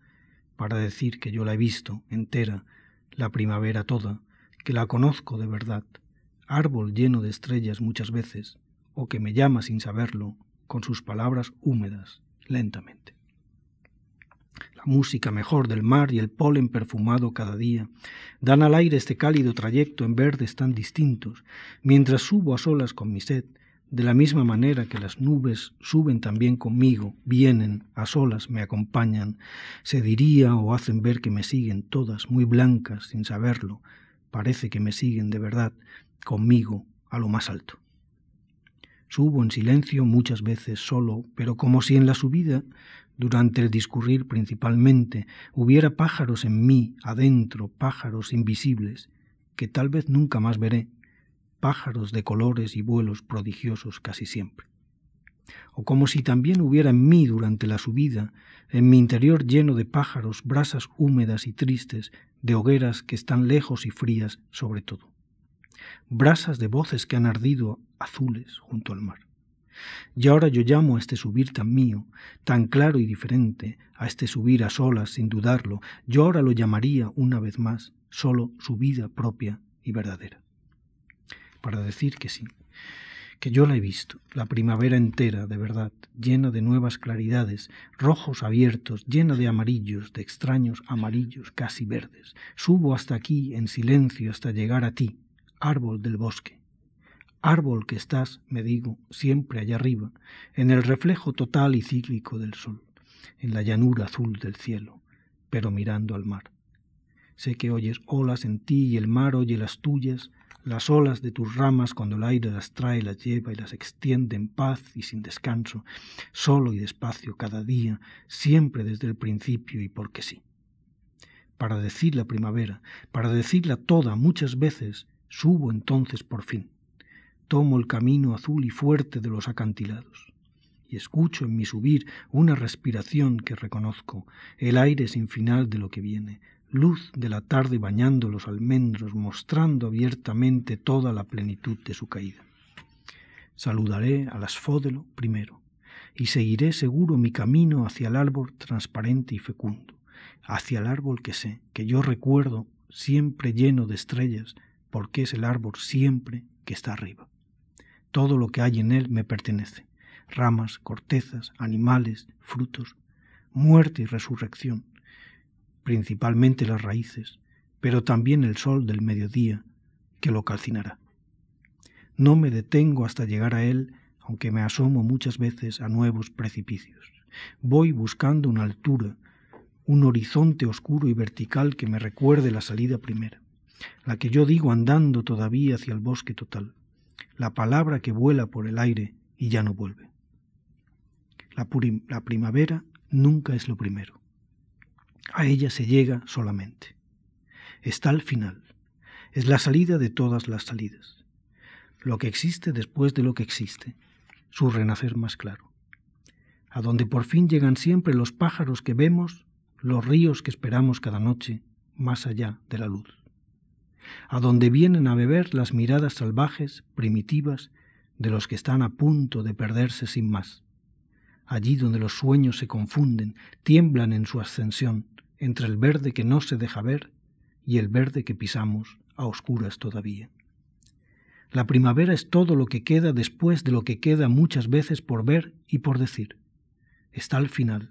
para decir que yo la he visto entera, la primavera toda, que la conozco de verdad, árbol lleno de estrellas muchas veces, o que me llama sin saberlo, con sus palabras húmedas, lentamente. La música mejor del mar y el polen perfumado cada día dan al aire este cálido trayecto en verdes tan distintos, mientras subo a solas con mi sed, de la misma manera que las nubes suben también conmigo, vienen, a solas me acompañan, se diría o hacen ver que me siguen todas muy blancas sin saberlo, parece que me siguen de verdad, conmigo, a lo más alto. Subo en silencio muchas veces solo, pero como si en la subida, durante el discurrir principalmente, hubiera pájaros en mí, adentro, pájaros invisibles, que tal vez nunca más veré, pájaros de colores y vuelos prodigiosos casi siempre. O como si también hubiera en mí durante la subida, en mi interior lleno de pájaros, brasas húmedas y tristes, de hogueras que están lejos y frías sobre todo brasas de voces que han ardido azules junto al mar. Y ahora yo llamo a este subir tan mío, tan claro y diferente, a este subir a solas sin dudarlo, yo ahora lo llamaría una vez más solo su vida propia y verdadera. Para decir que sí, que yo la he visto, la primavera entera, de verdad, llena de nuevas claridades, rojos abiertos, llena de amarillos, de extraños amarillos casi verdes. Subo hasta aquí en silencio hasta llegar a ti, árbol del bosque. Árbol que estás, me digo, siempre allá arriba, en el reflejo total y cíclico del sol, en la llanura azul del cielo, pero mirando al mar. Sé que oyes olas en ti y el mar oye las tuyas, las olas de tus ramas cuando el aire las trae, las lleva y las extiende en paz y sin descanso, solo y despacio cada día, siempre desde el principio y porque sí. Para decir la primavera, para decirla toda muchas veces, Subo entonces por fin. Tomo el camino azul y fuerte de los acantilados y escucho en mi subir una respiración que reconozco, el aire sin final de lo que viene, luz de la tarde bañando los almendros, mostrando abiertamente toda la plenitud de su caída. Saludaré al asfódelo primero, y seguiré seguro mi camino hacia el árbol transparente y fecundo, hacia el árbol que sé, que yo recuerdo siempre lleno de estrellas, porque es el árbol siempre que está arriba. Todo lo que hay en él me pertenece, ramas, cortezas, animales, frutos, muerte y resurrección, principalmente las raíces, pero también el sol del mediodía que lo calcinará. No me detengo hasta llegar a él, aunque me asomo muchas veces a nuevos precipicios. Voy buscando una altura, un horizonte oscuro y vertical que me recuerde la salida primera la que yo digo andando todavía hacia el bosque total, la palabra que vuela por el aire y ya no vuelve. La, primavera nunca es lo primero. A ella se llega solamente. está al final. Es la salida de todas las salidas. Lo que existe después de lo que existe. Su renacer más claro. A donde por fin llegan siempre los pájaros que vemos, los ríos que esperamos cada noche, más allá de la luz. A donde vienen a beber las miradas salvajes, primitivas, de los que están a punto de perderse sin más. Allí donde los sueños se confunden, tiemblan en su ascensión, entre el verde que no se deja ver y el verde que pisamos a oscuras todavía. La primavera es todo lo que queda después de lo que queda muchas veces por ver y por decir. Está al final.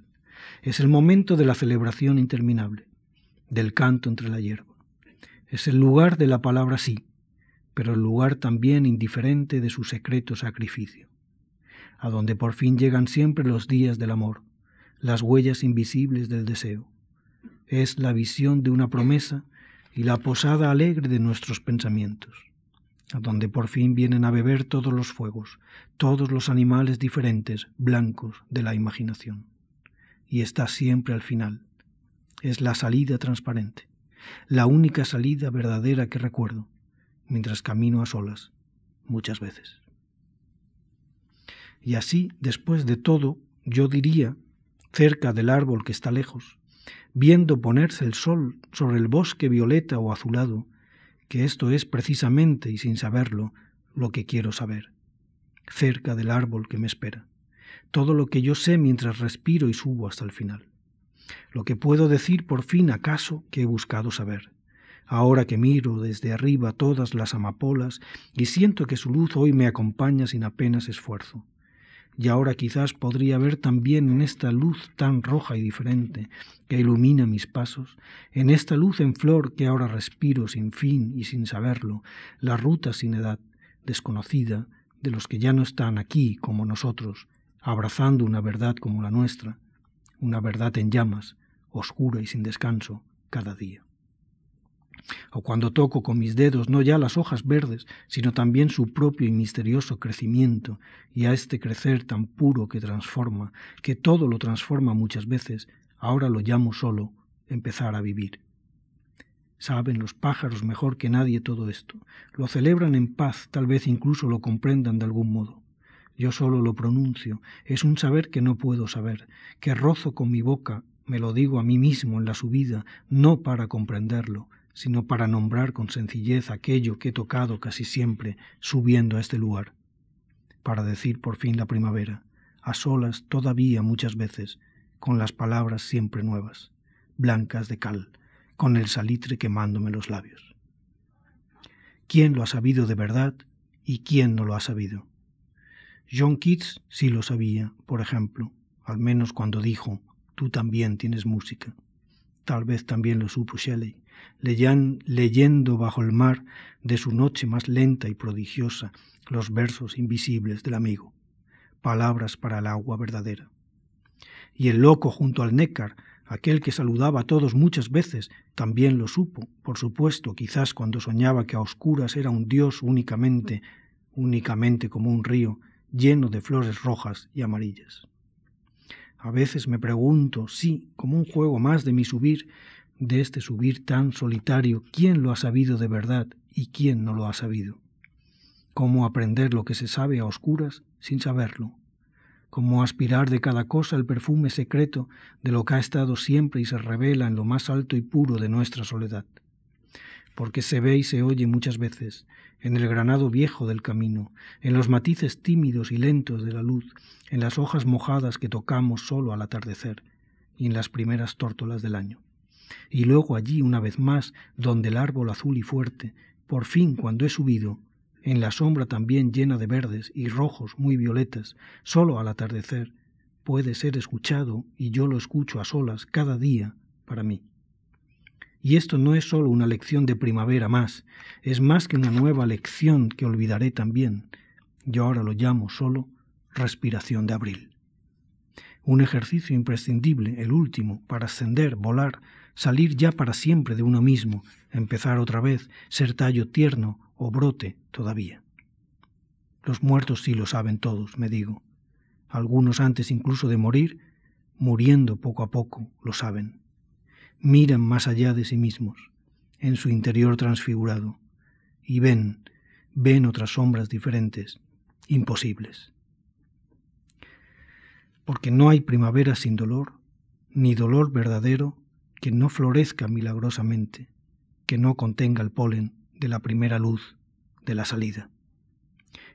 Es el momento de la celebración interminable, del canto entre la hierba. Es el lugar de la palabra sí, pero el lugar también indiferente de su secreto sacrificio, a donde por fin llegan siempre los días del amor, las huellas invisibles del deseo, es la visión de una promesa y la posada alegre de nuestros pensamientos, a donde por fin vienen a beber todos los fuegos, todos los animales diferentes, blancos de la imaginación. Y está siempre al final. Es la salida transparente, la única salida verdadera que recuerdo, mientras camino a solas, muchas veces. Y así, después de todo, yo diría, cerca del árbol que está lejos, viendo ponerse el sol sobre el bosque violeta o azulado, que esto es precisamente, y sin saberlo, lo que quiero saber, cerca del árbol que me espera, todo lo que yo sé mientras respiro y subo hasta el final, lo que puedo decir por fin acaso que he buscado saber, ahora que miro desde arriba todas las amapolas y siento que su luz hoy me acompaña sin apenas esfuerzo, y ahora quizás podría ver también en esta luz tan roja y diferente que ilumina mis pasos, en esta luz en flor que ahora respiro sin fin y sin saberlo, la ruta sin edad, desconocida, de los que ya no están aquí como nosotros, abrazando una verdad como la nuestra, una verdad en llamas, oscura y sin descanso, cada día o cuando toco con mis dedos no ya las hojas verdes, sino también su propio y misterioso crecimiento, y a este crecer tan puro que transforma, que todo lo transforma muchas veces, ahora lo llamo solo empezar a vivir. Saben los pájaros mejor que nadie todo esto, lo celebran en paz, tal vez incluso lo comprendan de algún modo. Yo solo lo pronuncio, es un saber que no puedo saber, que rozo con mi boca, me lo digo a mí mismo en la subida, no para comprenderlo, sino para nombrar con sencillez aquello que he tocado casi siempre subiendo a este lugar, para decir por fin la primavera, a solas todavía muchas veces, con las palabras siempre nuevas, blancas de cal, con el salitre quemándome los labios. ¿Quién lo ha sabido de verdad y quién no lo ha sabido? John Keats sí lo sabía, por ejemplo, al menos cuando dijo, tú también tienes música. Tal vez también lo supo Shelley, leyendo bajo el mar de su noche más lenta y prodigiosa los versos invisibles del amigo, palabras para el agua verdadera. Y el loco junto al nécar, aquel que saludaba a todos muchas veces, también lo supo, por supuesto, quizás cuando soñaba que a oscuras era un dios únicamente, únicamente como un río, lleno de flores rojas y amarillas. A veces me pregunto, sí, como un juego más de mi subir, de este subir tan solitario, ¿quién lo ha sabido de verdad y quién no lo ha sabido? ¿Cómo aprender lo que se sabe a oscuras sin saberlo? ¿Cómo aspirar de cada cosa el perfume secreto de lo que ha estado siempre y se revela en lo más alto y puro de nuestra soledad? Porque se ve y se oye muchas veces, en el granado viejo del camino, en los matices tímidos y lentos de la luz, en las hojas mojadas que tocamos solo al atardecer y en las primeras tórtolas del año y luego allí una vez más, donde el árbol azul y fuerte, por fin cuando he subido, en la sombra también llena de verdes y rojos muy violetas, solo al atardecer, puede ser escuchado y yo lo escucho a solas cada día para mí. Y esto no es solo una lección de primavera más, es más que una nueva lección que olvidaré también. Yo ahora lo llamo solo respiración de abril. Un ejercicio imprescindible, el último, para ascender, volar, salir ya para siempre de uno mismo, empezar otra vez, ser tallo tierno o brote todavía. Los muertos sí lo saben todos, me digo. Algunos antes incluso de morir, muriendo poco a poco, lo saben. Miran más allá de sí mismos. en su interior transfigurado, y ven, ven otras sombras diferentes, imposibles. Porque no hay primavera sin dolor, ni dolor verdadero que no florezca milagrosamente, que no contenga el polen de la primera luz de la salida.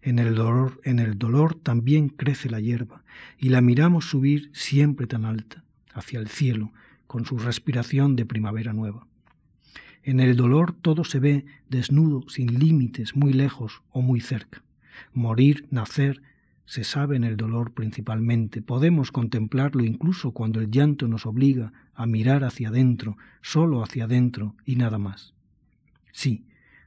En el dolor, en el dolor también crece la hierba, y la miramos subir siempre tan alta, hacia el cielo, con su respiración de primavera nueva. En el dolor todo se ve desnudo, sin límites, muy lejos o muy cerca. Morir, nacer, se sabe en el dolor principalmente. Podemos contemplarlo incluso cuando el llanto nos obliga a mirar hacia adentro, solo hacia adentro y nada más. Sí,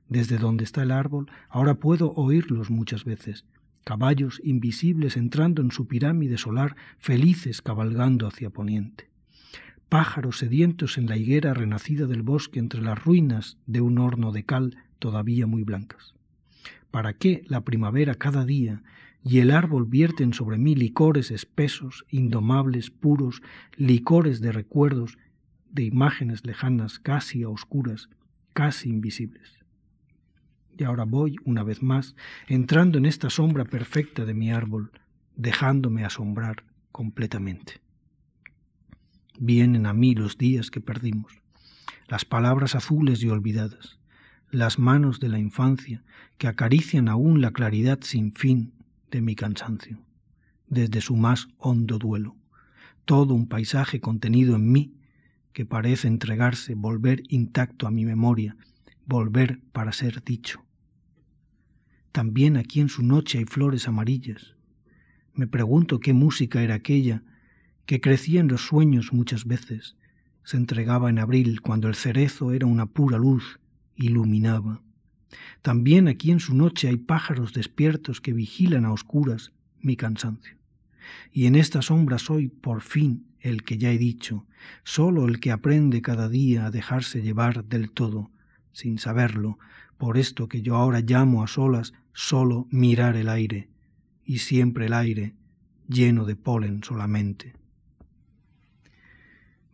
desde donde está el árbol, ahora puedo oírlos muchas veces. Caballos invisibles entrando en su pirámide solar, felices cabalgando hacia poniente pájaros sedientos en la higuera renacida del bosque entre las ruinas de un horno de cal todavía muy blancas. ¿Para qué la primavera cada día y el árbol vierten sobre mí licores espesos, indomables, puros, licores de recuerdos, de imágenes lejanas, casi a oscuras, casi invisibles? Y ahora voy, una vez más, entrando en esta sombra perfecta de mi árbol, dejándome asombrar completamente. Vienen a mí los días que perdimos, las palabras azules y olvidadas, las manos de la infancia que acarician aún la claridad sin fin de mi cansancio, desde su más hondo duelo, todo un paisaje contenido en mí que parece entregarse, volver intacto a mi memoria, volver para ser dicho. También aquí en su noche hay flores amarillas. Me pregunto qué música era aquella que crecía en los sueños muchas veces, se entregaba en abril cuando el cerezo era una pura luz, iluminaba. También aquí en su noche hay pájaros despiertos que vigilan a oscuras mi cansancio. Y en esta sombra soy, por fin, el que ya he dicho, solo el que aprende cada día a dejarse llevar del todo, sin saberlo, por esto que yo ahora llamo a solas solo mirar el aire, y siempre el aire lleno de polen solamente.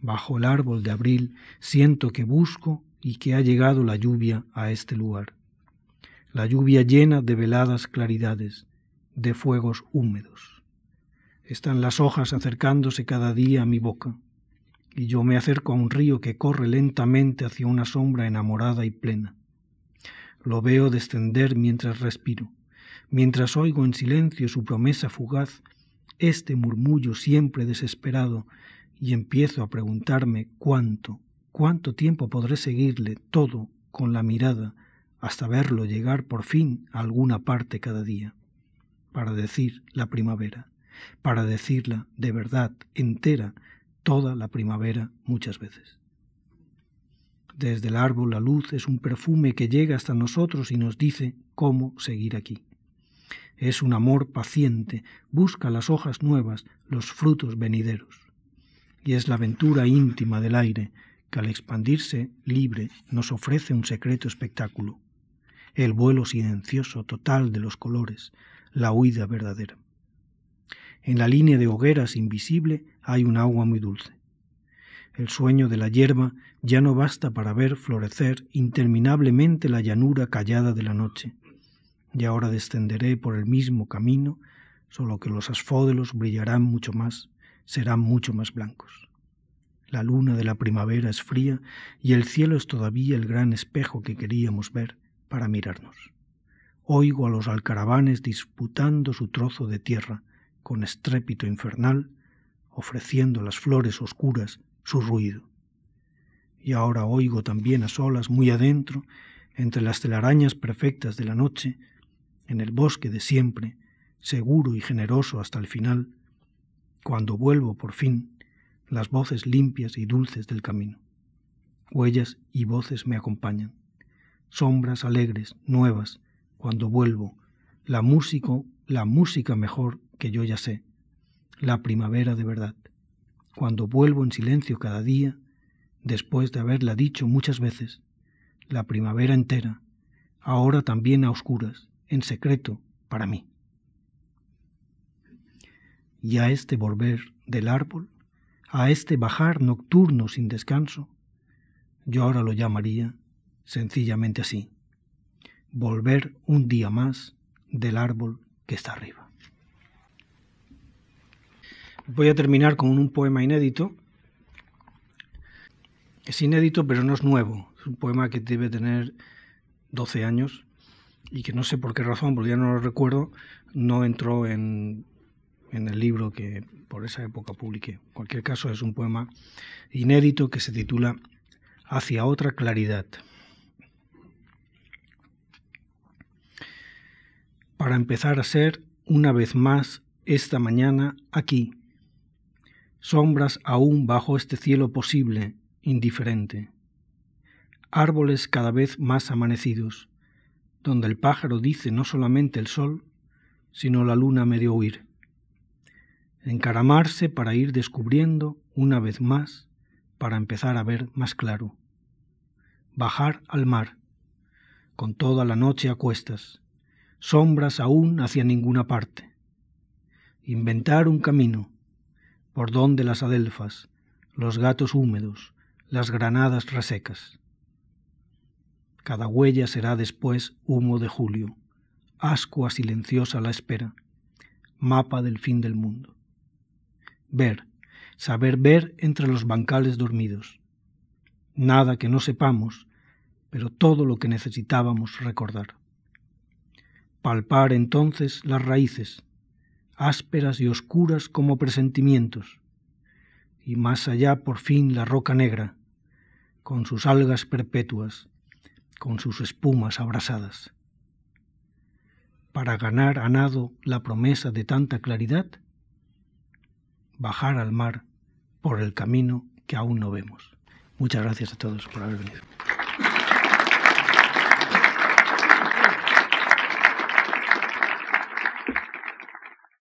Bajo el árbol de abril siento que busco y que ha llegado la lluvia a este lugar. La lluvia llena de veladas claridades, de fuegos húmedos. Están las hojas acercándose cada día a mi boca, y yo me acerco a un río que corre lentamente hacia una sombra enamorada y plena. Lo veo descender mientras respiro, mientras oigo en silencio su promesa fugaz, este murmullo siempre desesperado y empiezo a preguntarme cuánto, cuánto tiempo podré seguirle todo con la mirada hasta verlo llegar por fin a alguna parte cada día, para decir la primavera, para decirla de verdad entera toda la primavera muchas veces. Desde el árbol la luz es un perfume que llega hasta nosotros y nos dice cómo seguir aquí. Es un amor paciente, busca las hojas nuevas, los frutos venideros y es la aventura íntima del aire que al expandirse libre nos ofrece un secreto espectáculo, el vuelo silencioso total de los colores, la huida verdadera. En la línea de hogueras invisible hay un agua muy dulce. El sueño de la hierba ya no basta para ver florecer interminablemente la llanura callada de la noche, y ahora descenderé por el mismo camino, solo que los asfódelos brillarán mucho más serán mucho más blancos. La luna de la primavera es fría y el cielo es todavía el gran espejo que queríamos ver para mirarnos. Oigo a los alcaravanes disputando su trozo de tierra con estrépito infernal, ofreciendo las flores oscuras su ruido. Y ahora oigo también a solas muy adentro, entre las telarañas perfectas de la noche, en el bosque de siempre, seguro y generoso hasta el final, cuando vuelvo por fin, las voces limpias y dulces del camino. Huellas y voces me acompañan. Sombras alegres, nuevas, cuando vuelvo, la música, la música mejor que yo ya sé, la primavera de verdad. Cuando vuelvo en silencio cada día, después de haberla dicho muchas veces, la primavera entera, ahora también a oscuras, en secreto, para mí y a este volver del árbol, a este bajar nocturno sin descanso, yo ahora lo llamaría sencillamente así, volver un día más del árbol que está arriba. Voy a terminar con un poema inédito. Es inédito, pero no es nuevo. Es un poema que debe tener 12 años y que no sé por qué razón, porque ya no lo recuerdo, no entró en, en el libro que por esa época publiqué. En cualquier caso, es un poema inédito que se titula Hacia otra claridad. Para empezar a ser una vez más esta mañana aquí, sombras aún bajo este cielo posible, indiferente, árboles cada vez más amanecidos, donde el pájaro dice no solamente el sol, sino la luna medio huir encaramarse para ir descubriendo una vez más, para empezar a ver más claro. Bajar al mar, con toda la noche a cuestas, sombras aún hacia ninguna parte. Inventar un camino, por donde las adelfas, los gatos húmedos, las granadas resecas. Cada huella será después humo de julio, ascua silenciosa la espera, mapa del fin del mundo ver, saber ver entre los bancales dormidos. Nada que no sepamos, pero todo lo que necesitábamos recordar. Palpar entonces las raíces, ásperas y oscuras como presentimientos, y más allá por fin la roca negra, con sus algas perpetuas, con sus espumas abrasadas. Para ganar a nado la promesa de tanta claridad, bajar al mar por el camino que aún no vemos. Muchas gracias a todos por haber venido.